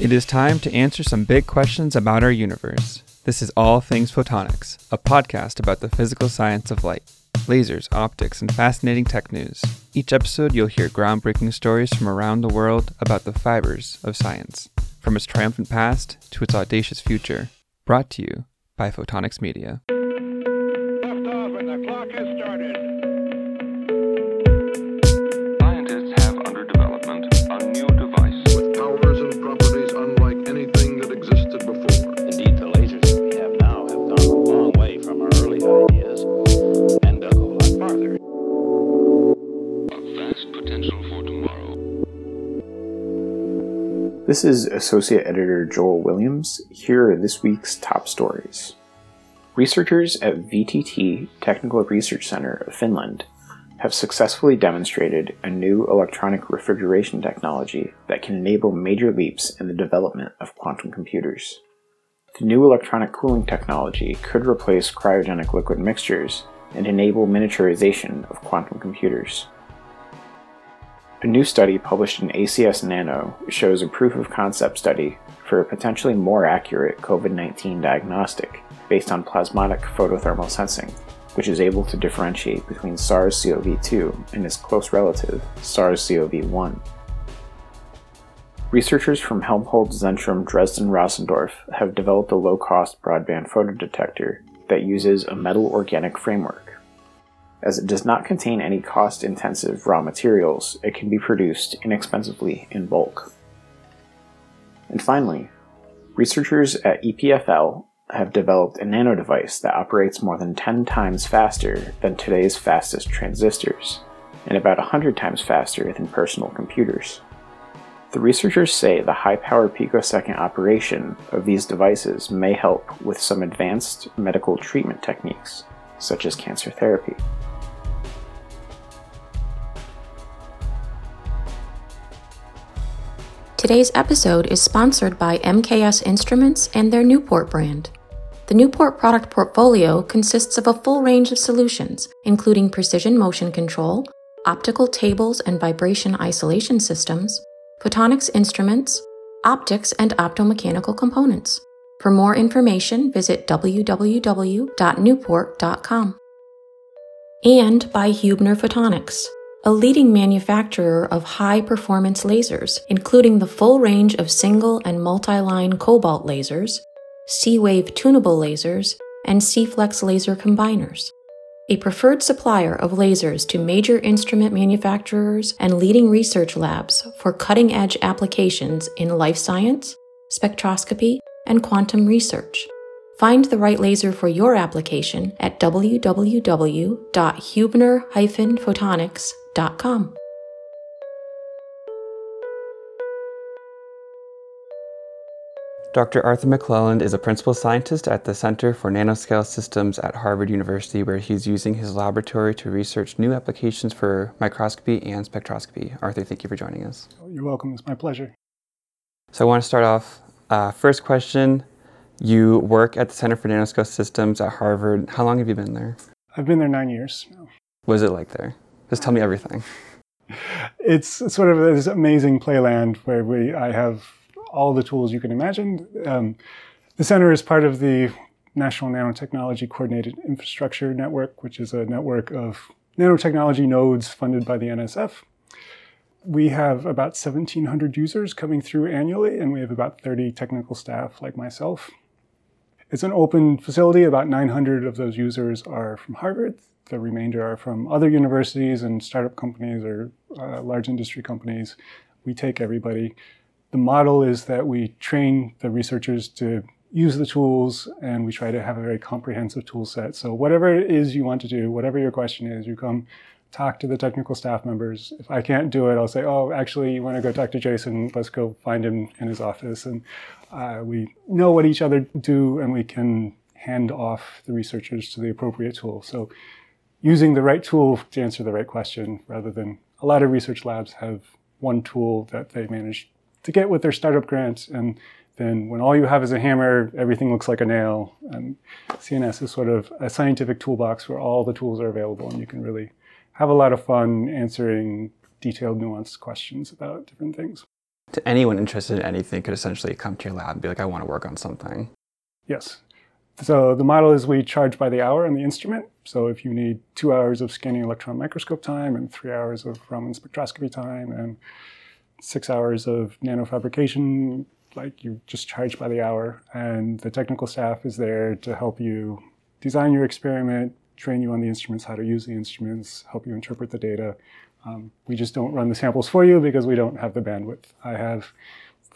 It is time to answer some big questions about our universe. This is All Things Photonics, a podcast about the physical science of light, lasers, optics, and fascinating tech news. Each episode, you'll hear groundbreaking stories from around the world about the fibers of science, from its triumphant past to its audacious future. Brought to you by Photonics Media. This is Associate Editor Joel Williams. Here are this week's top stories. Researchers at VTT Technical Research Center of Finland have successfully demonstrated a new electronic refrigeration technology that can enable major leaps in the development of quantum computers. The new electronic cooling technology could replace cryogenic liquid mixtures and enable miniaturization of quantum computers. A new study published in ACS Nano shows a proof of concept study for a potentially more accurate COVID 19 diagnostic based on plasmonic photothermal sensing, which is able to differentiate between SARS CoV 2 and its close relative, SARS CoV 1. Researchers from Helmholtz Zentrum Dresden Rossendorf have developed a low cost broadband photodetector that uses a metal organic framework. As it does not contain any cost intensive raw materials, it can be produced inexpensively in bulk. And finally, researchers at EPFL have developed a nano device that operates more than 10 times faster than today's fastest transistors, and about 100 times faster than personal computers. The researchers say the high power picosecond operation of these devices may help with some advanced medical treatment techniques, such as cancer therapy. Today's episode is sponsored by MKS Instruments and their Newport brand. The Newport product portfolio consists of a full range of solutions, including precision motion control, optical tables and vibration isolation systems, photonics instruments, optics, and optomechanical components. For more information, visit www.newport.com. And by Hubner Photonics, a leading manufacturer of high performance lasers, including the full range of single and multi line Cobolt lasers, C Wave tunable lasers, and C Flex laser combiners. A preferred supplier of lasers to major instrument manufacturers and leading research labs for cutting edge applications in life science, spectroscopy, and quantum research. Find the right laser for your application at www.hubner-photonics.com. Dr. Arthur McClelland is a principal scientist at the Center for Nanoscale Systems at Harvard University, where he's using his laboratory to research new applications for microscopy and spectroscopy. Arthur, thank you for joining us. You're welcome. It's my pleasure. So, I want to start off. Uh, first question You work at the Center for Nanoscale Systems at Harvard. How long have you been there? I've been there nine years. now. What is it like there? Just tell me everything. It's sort of this amazing playland where we I have all the tools you can imagine. Um, the center is part of the National Nanotechnology Coordinated Infrastructure Network, which is a network of nanotechnology nodes funded by the NSF. We have about 1,700 users coming through annually, and we have about 30 technical staff like myself. It's an open facility. About 900 of those users are from Harvard. The remainder are from other universities and startup companies or uh, large industry companies. We take everybody. The model is that we train the researchers to use the tools and we try to have a very comprehensive tool set. So, whatever it is you want to do, whatever your question is, you come talk to the technical staff members. If I can't do it, I'll say, oh, actually, you want to go talk to Jason? Let's go find him in his office. And uh, we know what each other do and we can hand off the researchers to the appropriate tool. So, using the right tool to answer the right question rather than a lot of research labs have one tool that they manage to get with their startup grant and then when all you have is a hammer everything looks like a nail and cns is sort of a scientific toolbox where all the tools are available and you can really have a lot of fun answering detailed nuanced questions about different things To anyone interested in anything could essentially come to your lab and be like, I want to work on something. Yes. So the model is we charge by the hour on the instrument. So if you need two hours of scanning electron microscope time and three hours of Raman spectroscopy time and six hours of nanofabrication, like you just charge by the hour. And the technical staff is there to help you design your experiment, train you on the instruments, how to use the instruments, help you interpret the data. Um, we just don't run the samples for you because we don't have the bandwidth. I have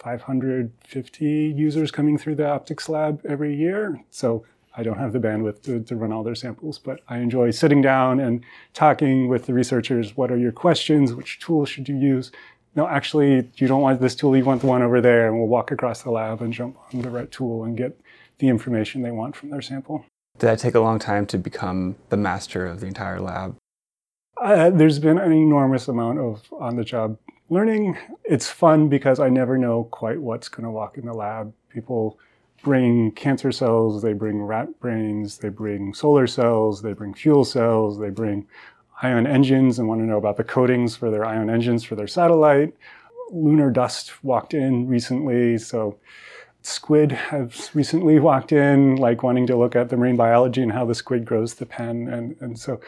550 users coming through the optics lab every year. So I don't have the bandwidth to, to, run all their samples, but I enjoy sitting down and talking with the researchers. What are your questions? Which tool should you use? No, actually, you don't want this tool, you want the one over there, and we'll walk across the lab and jump on the right tool and get the information they want from their sample. Did that take a long time to become the master of the entire lab? Uh, there's been an enormous amount of on the job learning. It's fun because I never know quite what's going to walk in the lab. People bring cancer cells, they bring rat brains, they bring solar cells, they bring fuel cells, they bring ion engines and want to know about the coatings for their ion engines for their satellite. Lunar dust walked in recently, so squid have recently walked in, like wanting to look at the marine biology and how the squid grows the pen. And, and so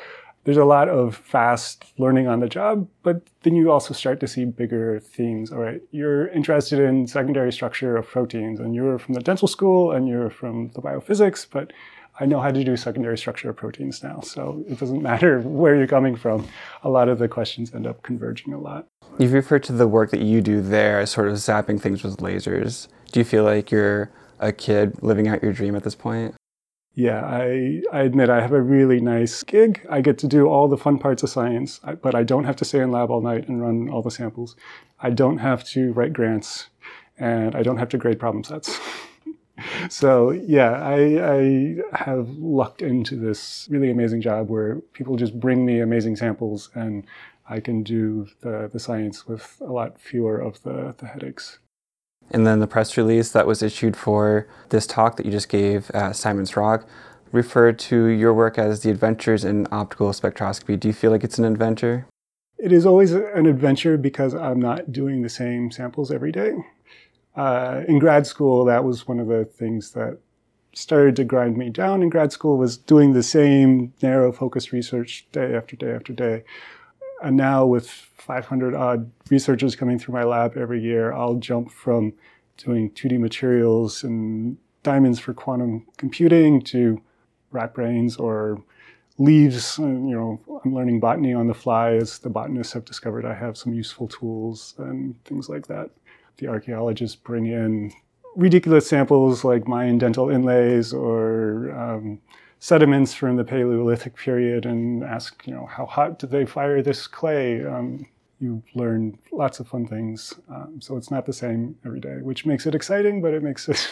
there's a lot of fast learning on the job, but then you also start to see bigger themes. All right, you're interested in secondary structure of proteins, and you're from the dental school and you're from the biophysics, but I know how to do secondary structure of proteins now. So it doesn't matter where you're coming from. A lot of the questions end up converging a lot. You've referred to the work that you do there as sort of zapping things with lasers. Do you feel like you're a kid living out your dream at this point? Yeah, I, I admit I have a really nice gig. I get to do all the fun parts of science, but I don't have to stay in lab all night and run all the samples. I don't have to write grants, and I don't have to grade problem sets. so yeah, I, I have lucked into this really amazing job where people just bring me amazing samples, and I can do the, the science with a lot fewer of the, the headaches. And then the press release that was issued for this talk that you just gave at Simon's Rock referred to your work as the adventures in optical spectroscopy. Do you feel like it's an adventure? It is always an adventure because I'm not doing the same samples every day. Uh, in grad school, that was one of the things that started to grind me down in grad school was doing the same narrow focused research day after day after day. And now with 500 odd researchers coming through my lab every year, I'll jump from doing 2D materials and diamonds for quantum computing to rat brains or leaves. And, you know, I'm learning botany on the fly as the botanists have discovered I have some useful tools and things like that. The archaeologists bring in ridiculous samples like Mayan dental inlays or um, sediments from the Paleolithic period and ask, you know, how hot did they fire this clay? Um, you learn lots of fun things. Um, so it's not the same every day, which makes it exciting, but it makes it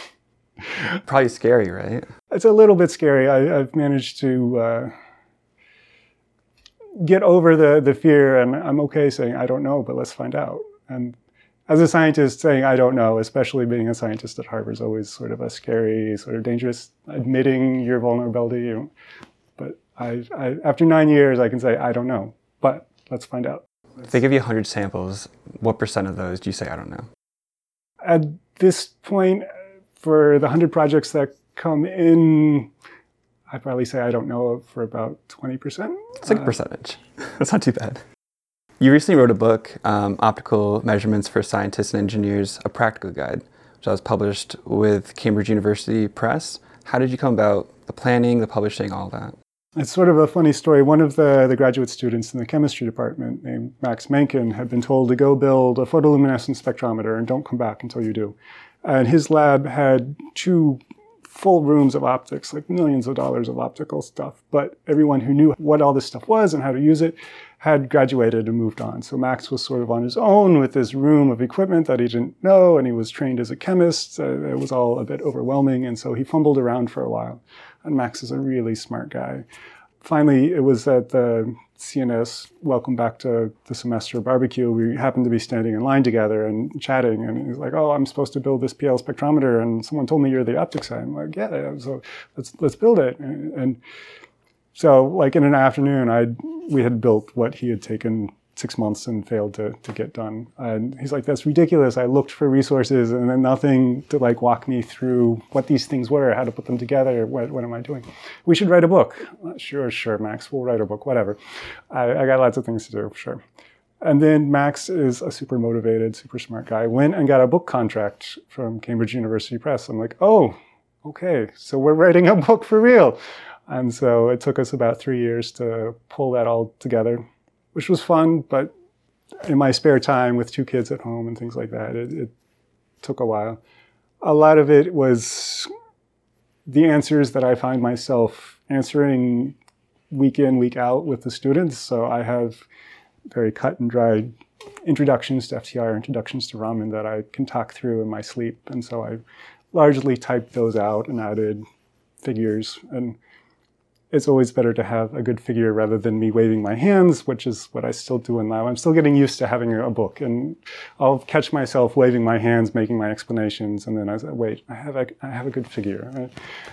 probably scary, right? It's a little bit scary. I, have managed to uh, get over the the fear, and I'm okay saying I don't know, but let's find out. And as a scientist, saying I don't know, especially being a scientist at Harvard, is always sort of a scary, sort of dangerous. Admitting your vulnerability, you know, but I, I, after nine years, I can say I don't know, but let's find out. If they give you 100 samples, what percent of those do you say I don't know? At this point, for the 100 projects that come in, I probably say I don't know for about 20%. It's like a uh, percentage. That's not too bad. You recently wrote a book, um, Optical Measurements for Scientists and Engineers, a Practical Guide, which was published with Cambridge University Press. How did you come about the planning, the publishing, all that? It's sort of a funny story. One of the, the graduate students in the chemistry department, named Max Mankin, had been told to go build a photoluminescence spectrometer and don't come back until you do. And his lab had two full rooms of optics, like millions of dollars of optical stuff. But everyone who knew what all this stuff was and how to use it had graduated and moved on. So Max was sort of on his own with this room of equipment that he didn't know, and he was trained as a chemist. Uh, it was all a bit overwhelming, and so he fumbled around for a while. And Max is a really smart guy. Finally, it was at the CNS Welcome Back to the Semester barbecue. We happened to be standing in line together and chatting, and he's like, "Oh, I'm supposed to build this PL spectrometer, and someone told me you're the optics guy." I'm like, "Yeah, so let's let's build it." and, and so like in an afternoon i we had built what he had taken six months and failed to, to get done. And he's like, that's ridiculous. I looked for resources and then nothing to like walk me through what these things were, how to put them together. What, what am I doing? We should write a book. Uh, Sure, sure, Max, we'll write a book, whatever. I, I got lots of things to do, sure. And then Max is a super motivated, super smart guy. Went and got a book contract from Cambridge University Press. I'm like, oh, okay, so we're writing a book for real. And so it took us about three years to pull that all together, which was fun. But in my spare time with two kids at home and things like that, it, it took a while. A lot of it was the answers that I find myself answering week in, week out with the students. So I have very cut and dry introductions to FTIR, introductions to Raman that I can talk through in my sleep. And so I largely typed those out and added figures. And it's always better to have a good figure rather than me waving my hands, which is what I still do in lab. I'm still getting used to having a book, and I'll catch myself waving my hands, making my explanations, and then I say, "Wait, I have a, I have a good figure,"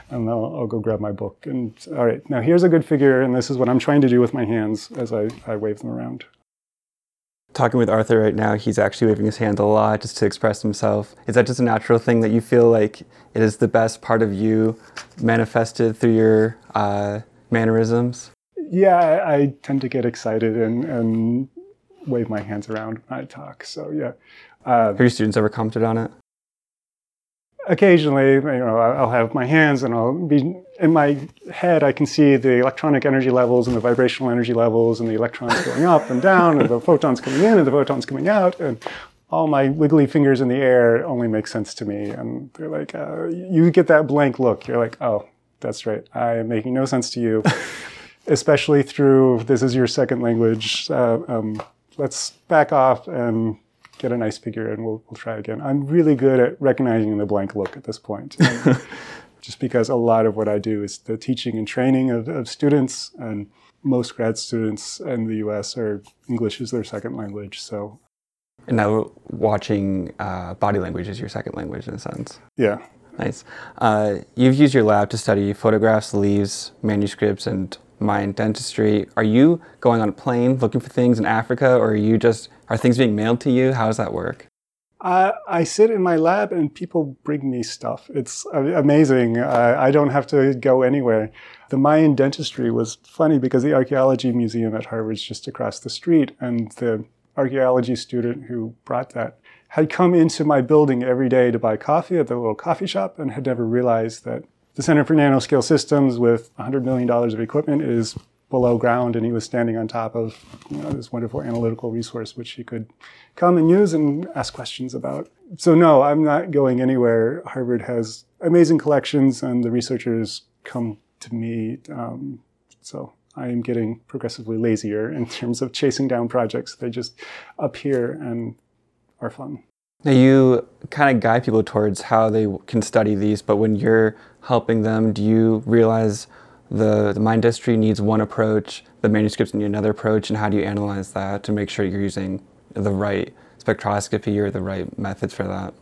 and I'll, I'll go grab my book. And all right, now here's a good figure, and this is what I'm trying to do with my hands as I, I wave them around. Talking with Arthur right now, he's actually waving his hand a lot just to express himself. Is that just a natural thing that you feel like it is the best part of you manifested through your uh, mannerisms? Yeah, I, I tend to get excited and, and wave my hands around when I talk. So yeah. Uh, Have your students ever commented on it? occasionally, you know, I'll have my hands and I'll be in my head. I can see the electronic energy levels and the vibrational energy levels and the electrons going up and down and the photons coming in and the photons coming out and all my wiggly fingers in the air only make sense to me. And they're like, uh, you get that blank look. You're like, oh, that's right. I am making no sense to you, especially through this is your second language. Uh, um, let's back off and get a nice figure and we'll, we'll try again. I'm really good at recognizing the blank look at this point. Just because a lot of what I do is the teaching and training of, of students, and most grad students in the US are English is their second language. So, And now watching uh, body language is your second language in a sense. yeah. Nice. Uh, you've used your lab to study photographs, leaves, manuscripts, and Mayan dentistry. Are you going on a plane looking for things in Africa, or are you just are things being mailed to you? How does that work? I, I sit in my lab and people bring me stuff. It's amazing. I don't have to go anywhere. The Mayan dentistry was funny because the archaeology museum at Harvard's just across the street, and the archaeology student who brought that had come into my building every day to buy coffee at the little coffee shop and had never realized that the Center for Nanoscale Systems with $100 million of equipment is below ground and he was standing on top of you know, this wonderful analytical resource which he could come and use and ask questions about. So no, I'm not going anywhere. Harvard has amazing collections and the researchers come to me. Um, so I am getting progressively lazier in terms of chasing down projects. They just appear and are fun. Now you kind of guide people towards how they can study these, but when you're helping them, do you realize the, the Mayan dentistry needs one approach, the manuscripts need another approach, and how do you analyze that to make sure you're using the right spectroscopy or the right methods for that?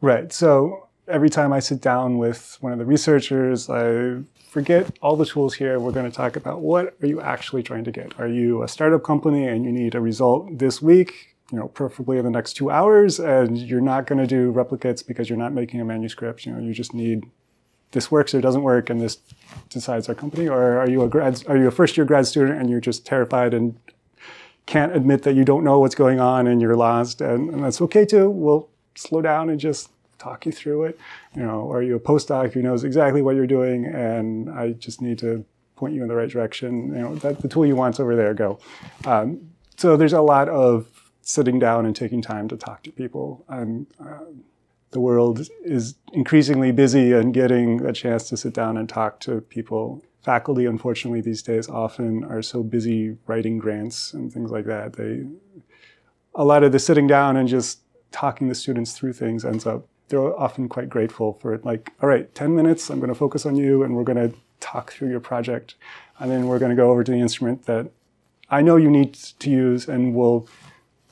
Right. So every time I sit down with one of the researchers, I forget all the tools here. We're going to talk about what are you actually trying to get? Are you a startup company and you need a result this week? You know, preferably in the next two hours, and you're not going to do replicates because you're not making a manuscript. You know, you just need this works or doesn't work, and this decides our company. Or are you a grad? Are you a first year grad student and you're just terrified and can't admit that you don't know what's going on and you're lost, and, and that's okay too. We'll slow down and just talk you through it. You know, are you a postdoc who knows exactly what you're doing, and I just need to point you in the right direction. You know, that the tool you want's over there. Go. Um, so there's a lot of sitting down and taking time to talk to people. Um, the world is increasingly busy and getting a chance to sit down and talk to people. Faculty, unfortunately, these days often are so busy writing grants and things like that. They a lot of the sitting down and just talking the students through things ends up they're often quite grateful for it. Like, all right, 10 minutes, I'm going to focus on you and we're going to talk through your project. And then we're going to go over to the instrument that I know you need to use and we'll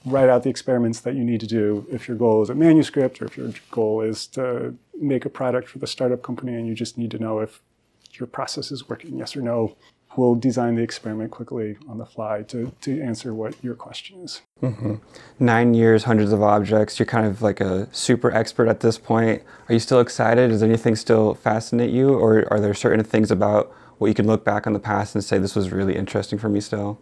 write out the experiments that you need to do if your goal is a manuscript or if your goal is to make a product for the startup company and you just need to know if your process is working, yes or no. we'll design the experiment quickly on the fly to, to answer what your question is. Mm-hmm. Nine years, hundreds of objects. You're kind of like a super expert at this point. Are you still excited? Does anything still fascinate you? Or are there certain things about what you can look back on the past and say, this was really interesting for me still?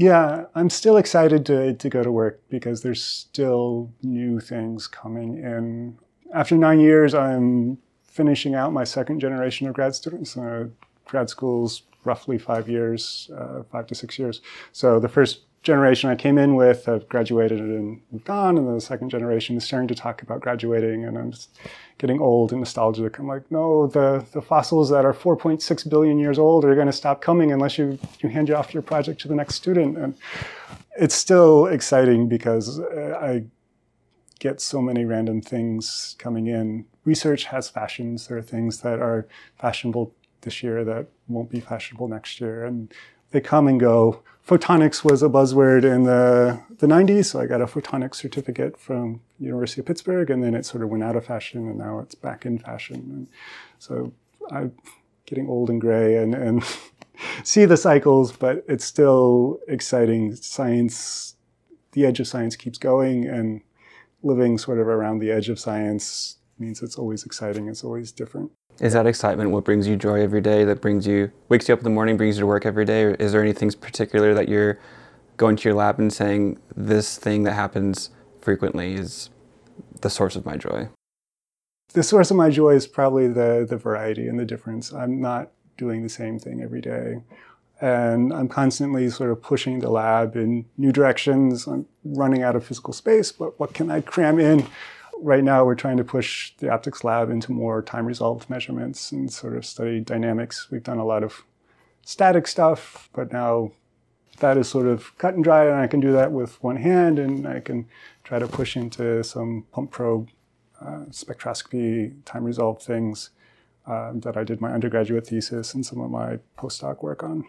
Yeah, I'm still excited to, to go to work because there's still new things coming in. After nine years, I'm finishing out my second generation of grad students. Uh, grad school's roughly five years, uh, five to six years. So the first generation I came in with have graduated and gone, on, and the second generation is starting to talk about graduating, and I'm just getting old and nostalgic. I'm like, no, the, the fossils that are 4.6 billion years old are going to stop coming unless you, you hand off your project to the next student. And it's still exciting because uh, I get so many random things coming in. Research has fashions. There are things that are fashionable this year that won't be fashionable next year. And they come and go. Photonics was a buzzword in the, the 90s, so I got a photonics certificate from University of Pittsburgh, and then it sort of went out of fashion, and now it's back in fashion. And so I'm getting old and gray and, and see the cycles, but it's still exciting. Science, the edge of science keeps going, and living sort of around the edge of science means it's always exciting, it's always different. Is that excitement what brings you joy every day? That brings you, wakes you up in the morning, brings you to work every day? Or is there anything particular that you're going to your lab and saying, this thing that happens frequently is the source of my joy? The source of my joy is probably the, the variety and the difference. I'm not doing the same thing every day. And I'm constantly sort of pushing the lab in new directions. I'm running out of physical space, but what can I cram in? Right now, we're trying to push the optics lab into more time resolved measurements and sort of study dynamics. We've done a lot of static stuff, but now that is sort of cut and dry, and I can do that with one hand, and I can try to push into some pump probe uh, spectroscopy, time resolved things uh, that I did my undergraduate thesis and some of my postdoc work on.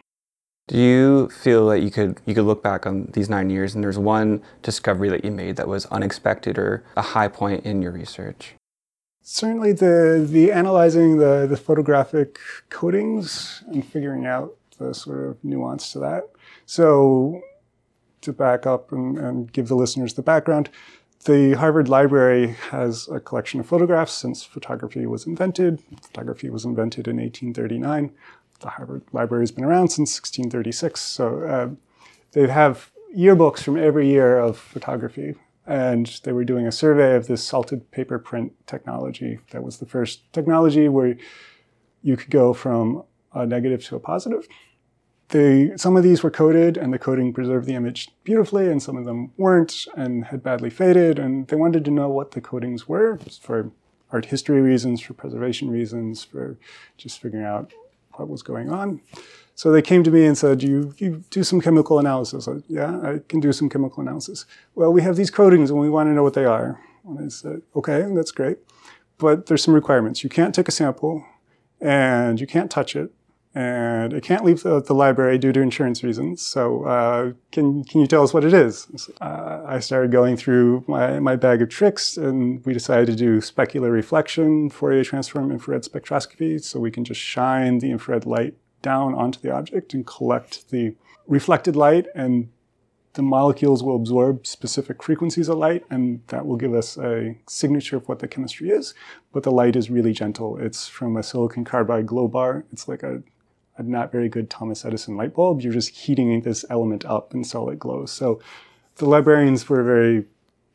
Do you feel that you could you could look back on these nine years and there's one discovery that you made that was unexpected or a high point in your research? Certainly, the the analyzing the the photographic coatings and figuring out the sort of nuance to that. So, to back up and, and give the listeners the background, the Harvard Library has a collection of photographs since photography was invented. Photography was invented in 1839 the Harvard Library has been around since 1636. So uh, they have yearbooks from every year of photography. And they were doing a survey of this salted paper print technology. That was the first technology where you could go from a negative to a positive. They, some of these were coated, and the coating preserved the image beautifully, and some of them weren't and had badly faded. And they wanted to know what the coatings were for art history reasons, for preservation reasons, for just figuring out what was going on. So they came to me and said, you, you do some chemical analysis. I yeah, I can do some chemical analysis. Well, we have these coatings and we want to know what they are. And I said, okay, that's great. But there's some requirements. You can't take a sample and you can't touch it and it can't leave the, library due to insurance reasons. So uh, can, can you tell us what it is? Uh, I started going through my, my bag of tricks and we decided to do specular reflection, Fourier transform, infrared spectroscopy, so we can just shine the infrared light down onto the object and collect the reflected light and the molecules will absorb specific frequencies of light, and that will give us a signature of what the chemistry is. But the light is really gentle. It's from a silicon carbide Globar. It's like a a not very good Thomas Edison light bulb. You're just heating this element up until it glows. So the librarians were very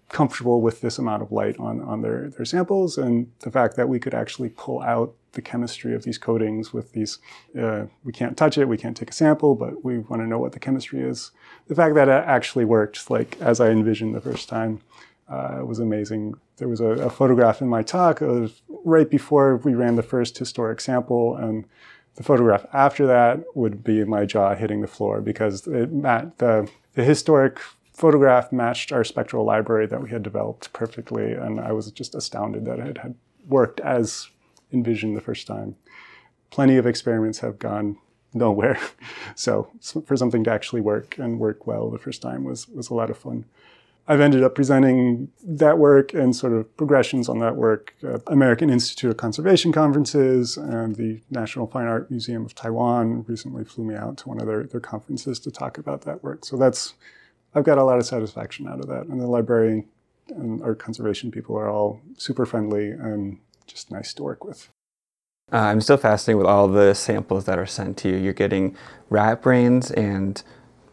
comfortable with this amount of light on, on their, their samples and the fact that we could actually pull out the chemistry of these coatings with these, uh, we can't touch it, we can't take a sample, but we want to know what the chemistry is. The fact that it actually worked, like as I envisioned the first time, uh, was amazing. There was a, a photograph in my talk of right before we ran the first historic sample and the photograph after that would be my jaw hitting the floor because it, the, the historic photograph matched our spectral library that we had developed perfectly, and I was just astounded that it had worked as envisioned the first time. Plenty of experiments have gone nowhere, so for something to actually work and work well the first time was was a lot of fun. I've ended up presenting that work and sort of progressions on that work at American Institute of Conservation conferences and the National Fine Art Museum of Taiwan recently flew me out to one of their, their conferences to talk about that work. So that's, I've got a lot of satisfaction out of that. And the librarian and art conservation people are all super friendly and just nice to work with. Uh, I'm still fascinated with all the samples that are sent to you. You're getting rat brains and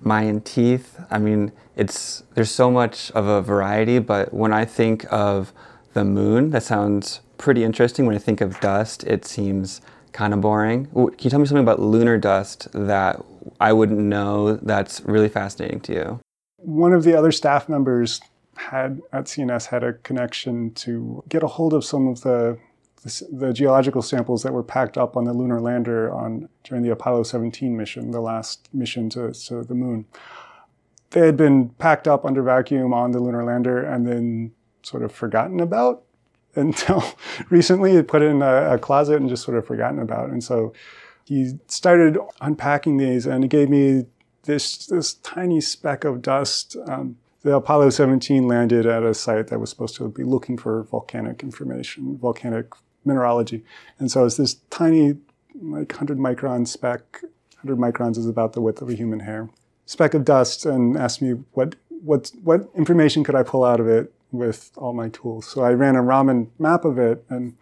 Mayan teeth. I mean, it's there's so much of a variety, but when I think of the moon, that sounds pretty interesting. When I think of dust, it seems kind of boring. Can you tell me something about lunar dust that I wouldn't know that's really fascinating to you? One of the other staff members had at CNS had a connection to get a hold of some of the the, geological samples that were packed up on the lunar lander on during the Apollo 17 mission, the last mission to, to the moon. They had been packed up under vacuum on the lunar lander and then sort of forgotten about until recently. Put in a, a closet and just sort of forgotten about. And so he started unpacking these and he gave me this this tiny speck of dust. Um, the Apollo 17 landed at a site that was supposed to be looking for volcanic information, volcanic mineralogy. And so it's this tiny, like 100 micron speck. 100 microns is about the width of a human hair. Speck of dust, and asked me what what what information could I pull out of it with all my tools. So I ran a Raman map of it, and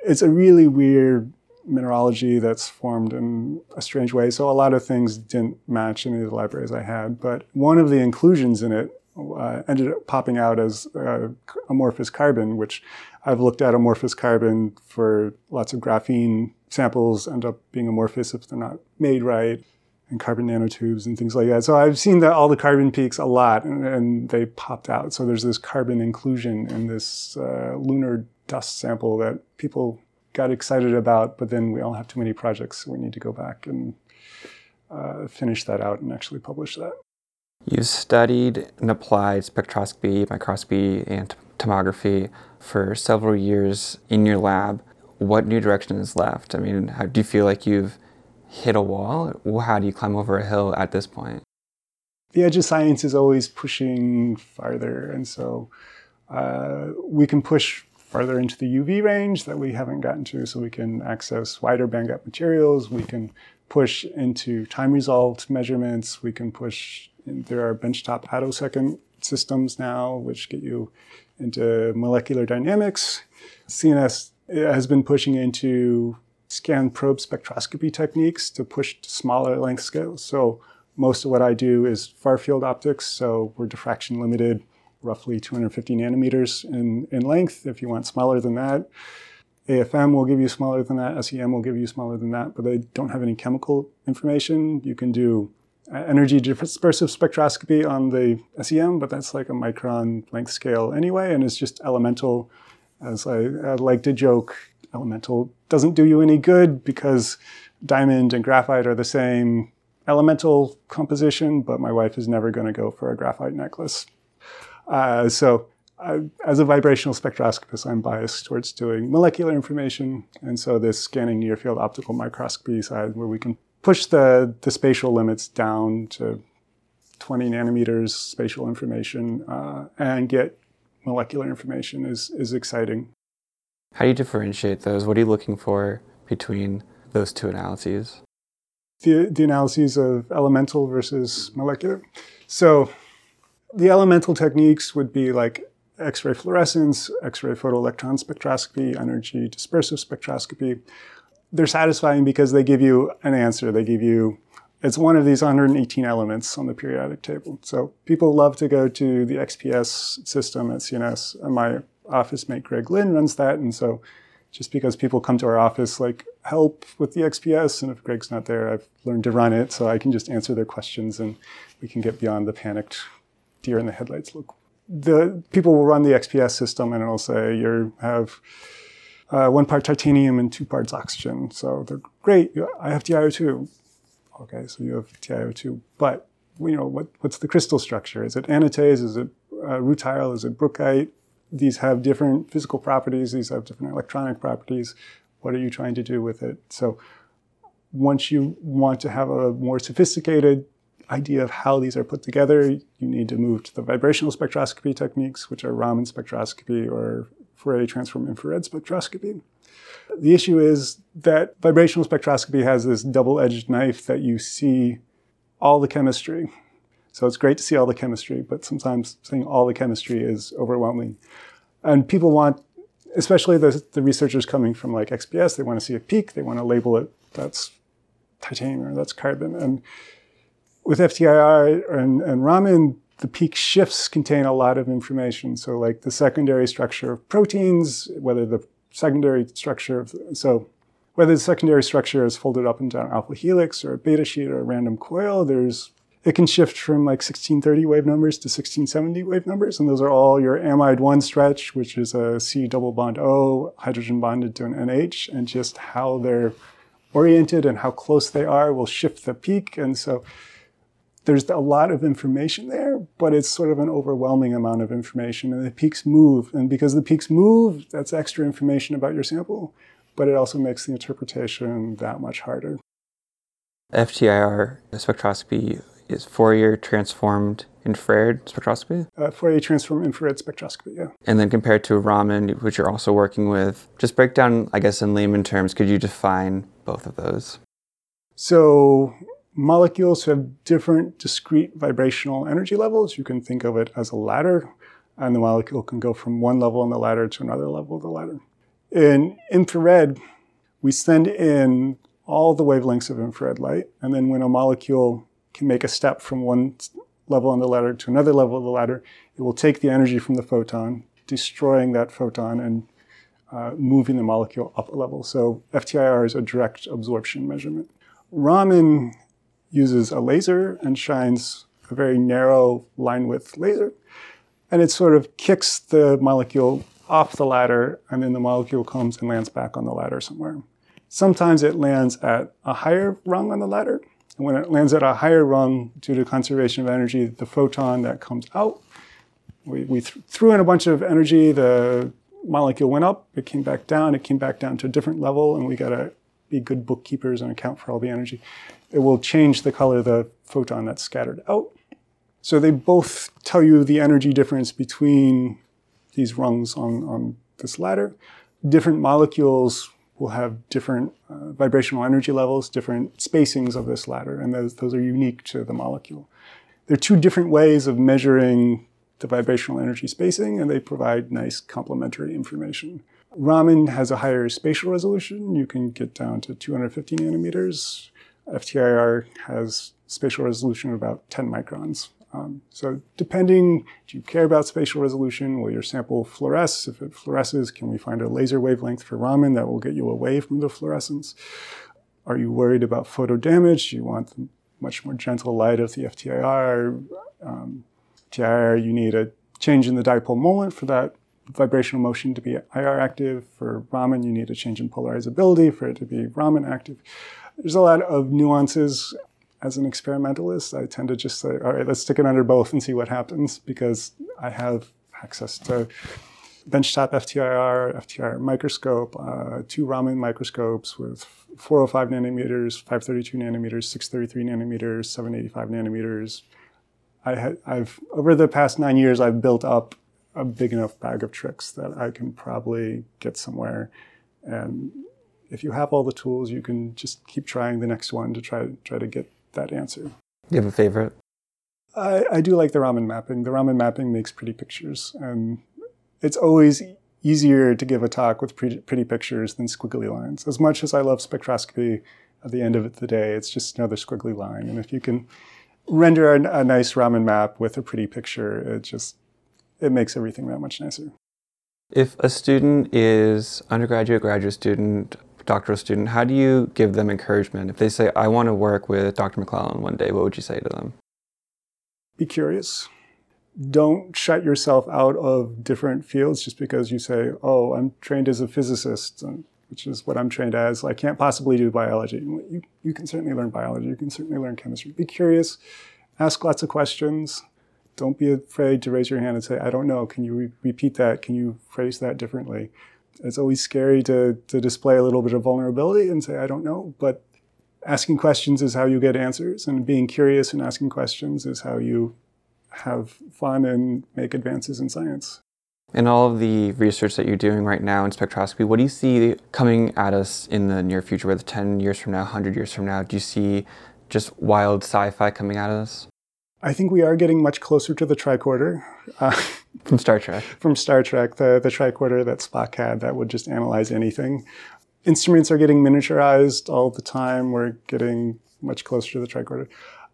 it's a really weird mineralogy that's formed in a strange way. So a lot of things didn't match any of the libraries I had, but one of the inclusions in it uh, ended up popping out as uh, amorphous carbon, which I've looked at amorphous carbon for lots of graphene samples end up being amorphous if they're not made right, and carbon nanotubes and things like that. So I've seen that all the carbon peaks a lot, and, and they popped out. So there's this carbon inclusion in this uh, lunar dust sample that people got excited about, but then we all have too many projects, so we need to go back and uh, finish that out and actually publish that. You've studied and applied spectroscopy, microscopy, and tomography for several years in your lab. What new direction is left? I mean, how, do you feel like you've hit a wall? How do you climb over a hill at this point? The edge of science is always pushing farther, and so uh, we can push farther into the UV range that we haven't gotten to, so we can access wider bandgap materials. We can push into time resolved measurements. We can push there are benchtop attosecond systems now, which get you into molecular dynamics. CNS has been pushing into scan probe spectroscopy techniques to push to smaller length scales. So most of what I do is far field optics. So we're diffraction limited, roughly 250 nanometers in, in length. If you want smaller than that, AFM will give you smaller than that. SEM will give you smaller than that, but they don't have any chemical information. You can do energy dispersive spectroscopy on the SEM, but that's like a micron length scale anyway, and it's just elemental. As I, I like to joke, elemental doesn't do you any good because diamond and graphite are the same elemental composition, but my wife is never going to go for a graphite necklace. Uh, so, I, as a vibrational spectroscopist, I'm biased towards doing molecular information, and so this scanning near field optical microscopy side, where we can push the, the spatial limits down to 20 nanometers spatial information uh, and get molecular information is, is exciting. How do you differentiate those? What are you looking for between those two analyses? The, the analyses of elemental versus molecular. So the elemental techniques would be like X-ray fluorescence, X-ray photoelectron spectroscopy, energy dispersive spectroscopy they're satisfying because they give you an answer. They give you, it's one of these 118 elements on the periodic table. So people love to go to the XPS system at CNS. Uh, my office mate, Greg Lynn, runs that. And so just because people come to our office, like help with the XPS, and if Greg's not there, I've learned to run it. So I can just answer their questions and we can get beyond the panicked deer in the headlights look. The people will run the XPS system and it'll say you have uh, one part titanium and two parts oxygen. So they're great. I have TiO2. Okay, so you have TiO2. But you know what, what's the crystal structure? Is it anatase? Is it uh, rutile? Is it brookite? These have different physical properties. These have different electronic properties. What are you trying to do with it? So once you want to have a more sophisticated idea of how these are put together, you need to move to the vibrational spectroscopy techniques, which are Raman spectroscopy or Fourier transform infrared spectroscopy. The issue is that vibrational spectroscopy has this double edged knife that you see all the chemistry. So it's great to see all the chemistry, but sometimes seeing all the chemistry is overwhelming. And people want, especially the, the researchers coming from like XPS, they want to see a peak, they want to label it that's titanium or that's carbon. And with FTIR and, and Raman, the peak shifts contain a lot of information. So, like the secondary structure of proteins, whether the secondary structure of, so whether the secondary structure is folded up and down alpha helix or a beta sheet or a random coil, there's it can shift from like 1630 wave numbers to 1670 wave numbers, and those are all your amide one stretch, which is a C double bond O, hydrogen bonded to an NH, and just how they're oriented and how close they are will shift the peak. And so there's a lot of information there, but it's sort of an overwhelming amount of information. And the peaks move. And because the peaks move, that's extra information about your sample, but it also makes the interpretation that much harder. FTIR spectroscopy is Fourier transformed infrared spectroscopy. Uh, Fourier transform infrared spectroscopy, yeah. And then compared to Raman, which you're also working with, just break down, I guess, in layman terms, could you define both of those? So molecules have different discrete vibrational energy levels. You can think of it as a ladder, and the molecule can go from one level on the ladder to another level of the ladder. In infrared, we send in all the wavelengths of infrared light, and then when a molecule can make a step from one level on the ladder to another level of the ladder, it will take the energy from the photon, destroying that photon and uh, moving the molecule up a level. So FTIR is a direct absorption measurement. Raman uses a laser and shines a very narrow line width laser. And it sort of kicks the molecule off the ladder, and then the molecule comes and lands back on the ladder somewhere. Sometimes it lands at a higher rung on the ladder, and when it lands at a higher rung, due to conservation of energy, the photon that comes out, we, we th- threw in a bunch of energy. The molecule went up, it came back down, it came back down to a different level, and we got to be good bookkeepers and account for all the energy. It will change the color of the photon that's scattered out. So they both tell you the energy difference between these rungs on, on this ladder. Different molecules will have different uh, vibrational energy levels, different spacings of this ladder, and those, those are unique to the molecule. There are two different ways of measuring the vibrational energy spacing, and they provide nice complementary information. Raman has a higher spatial resolution. You can get down to 250 nanometers. FTIR has spatial resolution of about 10 microns. Um, so depending, do you care about spatial resolution? Will your sample fluoresce? If it fluoresces, can we find a laser wavelength for Raman that will get you away from the fluorescence? Are you worried about photo damage? Do you want the much more gentle light of the FTIR? Um, FTIR, you need a change in the dipole moment for that vibrational motion to be IR active. For Raman, you need a change in polarizability for it to be Raman active. There's a lot of nuances as an experimentalist, I tend to just say, all right, let's stick it under both and see what happens because I have access to benchtop FTIR, FTIR microscope, uh, two Raman microscopes with 405 nanometers, 532 nanometers, 633 nanometers, 785 nanometers. I had, I've over the past nine years, I've built up a big enough bag of tricks that I can probably get somewhere. And if you have all the tools, you can just keep trying the next one to try try to get that answer. Do you have a favorite? I, I do like the Raman mapping. The Raman mapping makes pretty pictures, and it's always easier to give a talk with pretty, pretty pictures than squiggly lines. As much as I love spectroscopy, at the end of the day, it's just another squiggly line. And if you can render a, a nice Raman map with a pretty picture, it just it makes everything that much nicer. If a student is undergraduate, graduate student, doctoral student, how do you give them encouragement? If they say, I want to work with Dr. McClelland one day, what would you say to them? Be curious. Don't shut yourself out of different fields just because you say, oh, I'm trained as a physicist, which is what I'm trained as. I can't possibly do biology. You, you can certainly learn biology. You can certainly learn chemistry. Be curious. Ask lots of questions. Don't be afraid to raise your hand and say, I don't know. Can you re- repeat that? Can you phrase that differently? It's always scary to, to display a little bit of vulnerability and say, I don't know, but asking questions is how you get answers, and being curious and asking questions is how you have fun and make advances in science. In all of the research that you're doing right now in spectroscopy, what do you see coming at us in the near future, whether 10 years from now, 100 years from now? Do you see just wild sci fi coming at us? I think we are getting much closer to the tricorder. Uh, From Star Trek. from Star Trek, the, the tricorder that Spock had that would just analyze anything. Instruments are getting miniaturized all the time. We're getting much closer to the tricorder.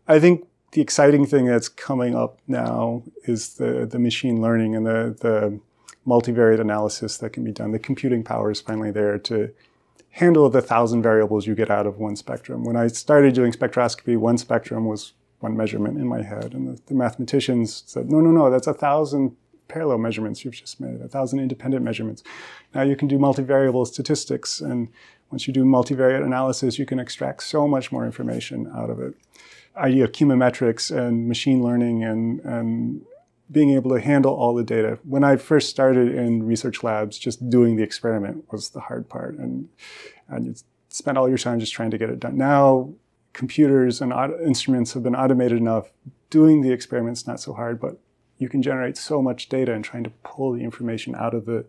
I think the exciting thing that's coming up now is the, the machine learning and the, the multivariate analysis that can be done. The computing power is finally there to handle the thousand variables you get out of one spectrum. When I started doing spectroscopy, one spectrum was one measurement in my head. And the, the mathematicians said, no, no, no, that's a thousand parallel measurements you've just made, a thousand independent measurements. Now you can do multivariable statistics. And once you do multivariate analysis, you can extract so much more information out of it. Idea of chemometrics and machine learning and, and being able to handle all the data. When I first started in research labs, just doing the experiment was the hard part. And, and you spend all your time just trying to get it done. Now, computers and instruments have been automated enough. Doing the experiment's not so hard, but you can generate so much data and trying to pull the information out of the,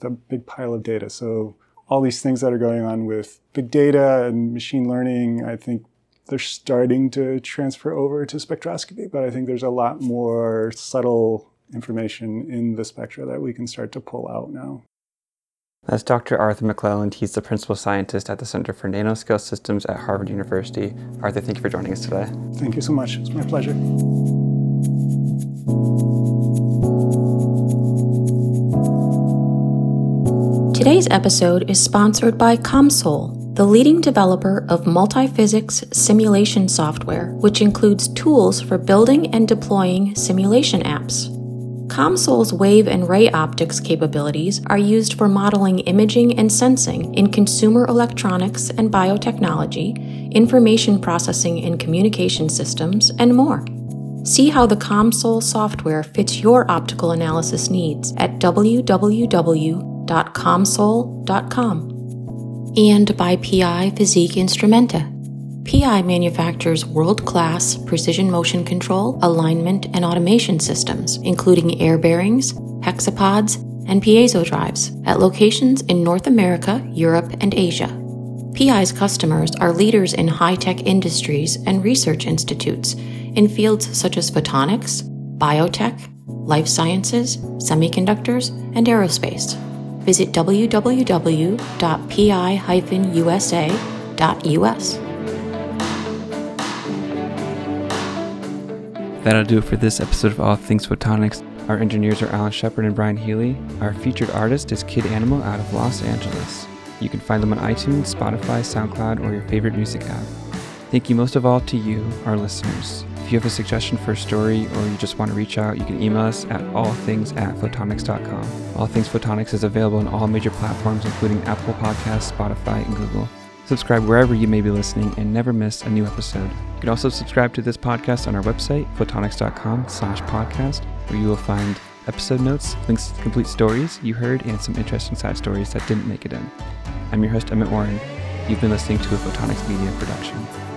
the big pile of data. So all these things that are going on with big data and machine learning, I think they're starting to transfer over to spectroscopy, but I think there's a lot more subtle information in the spectra that we can start to pull out now. That's Dr. Arthur McClelland. He's the principal scientist at the Center for Nanoscale Systems at Harvard University. Arthur, thank you for joining us today. Thank you so much. It's my pleasure. Today's episode is sponsored by ComSol, the leading developer of multi-physics simulation software, which includes tools for building and deploying simulation apps. ComSol's wave and ray optics capabilities are used for modeling imaging and sensing in consumer electronics and biotechnology, information processing and communication systems, and more. See how the ComSol software fits your optical analysis needs at www.comsol.com. And by PI Physik Instrumente. PI manufactures world class precision motion control, alignment, and automation systems, including air bearings, hexapods, and piezo drives, at locations in North America, Europe, and Asia. PI's customers are leaders in high tech industries and research institutes in fields such as photonics, biotech, life sciences, semiconductors, and aerospace. Visit www.pi-usa.us. That'll do it for this episode of All Things Photonics. Our engineers are Alan Shepard and Brian Healy. Our featured artist is Kid Animal out of Los Angeles. You can find them on iTunes, Spotify, SoundCloud, or your favorite music app. Thank you most of all to you, our listeners. If you have a suggestion for a story or you just want to reach out, you can email us at allthings at photonics.com. All Things Photonics is available on all major platforms, including Apple Podcasts, Spotify, and Google. Subscribe wherever you may be listening and never miss a new episode. You can also subscribe to this podcast on our website, photonics.com slash podcast, where you will find episode notes, links to complete stories you heard, and some interesting side stories that didn't make it in. I'm your host, Emmett Warren. You've been listening to a Photonics Media production.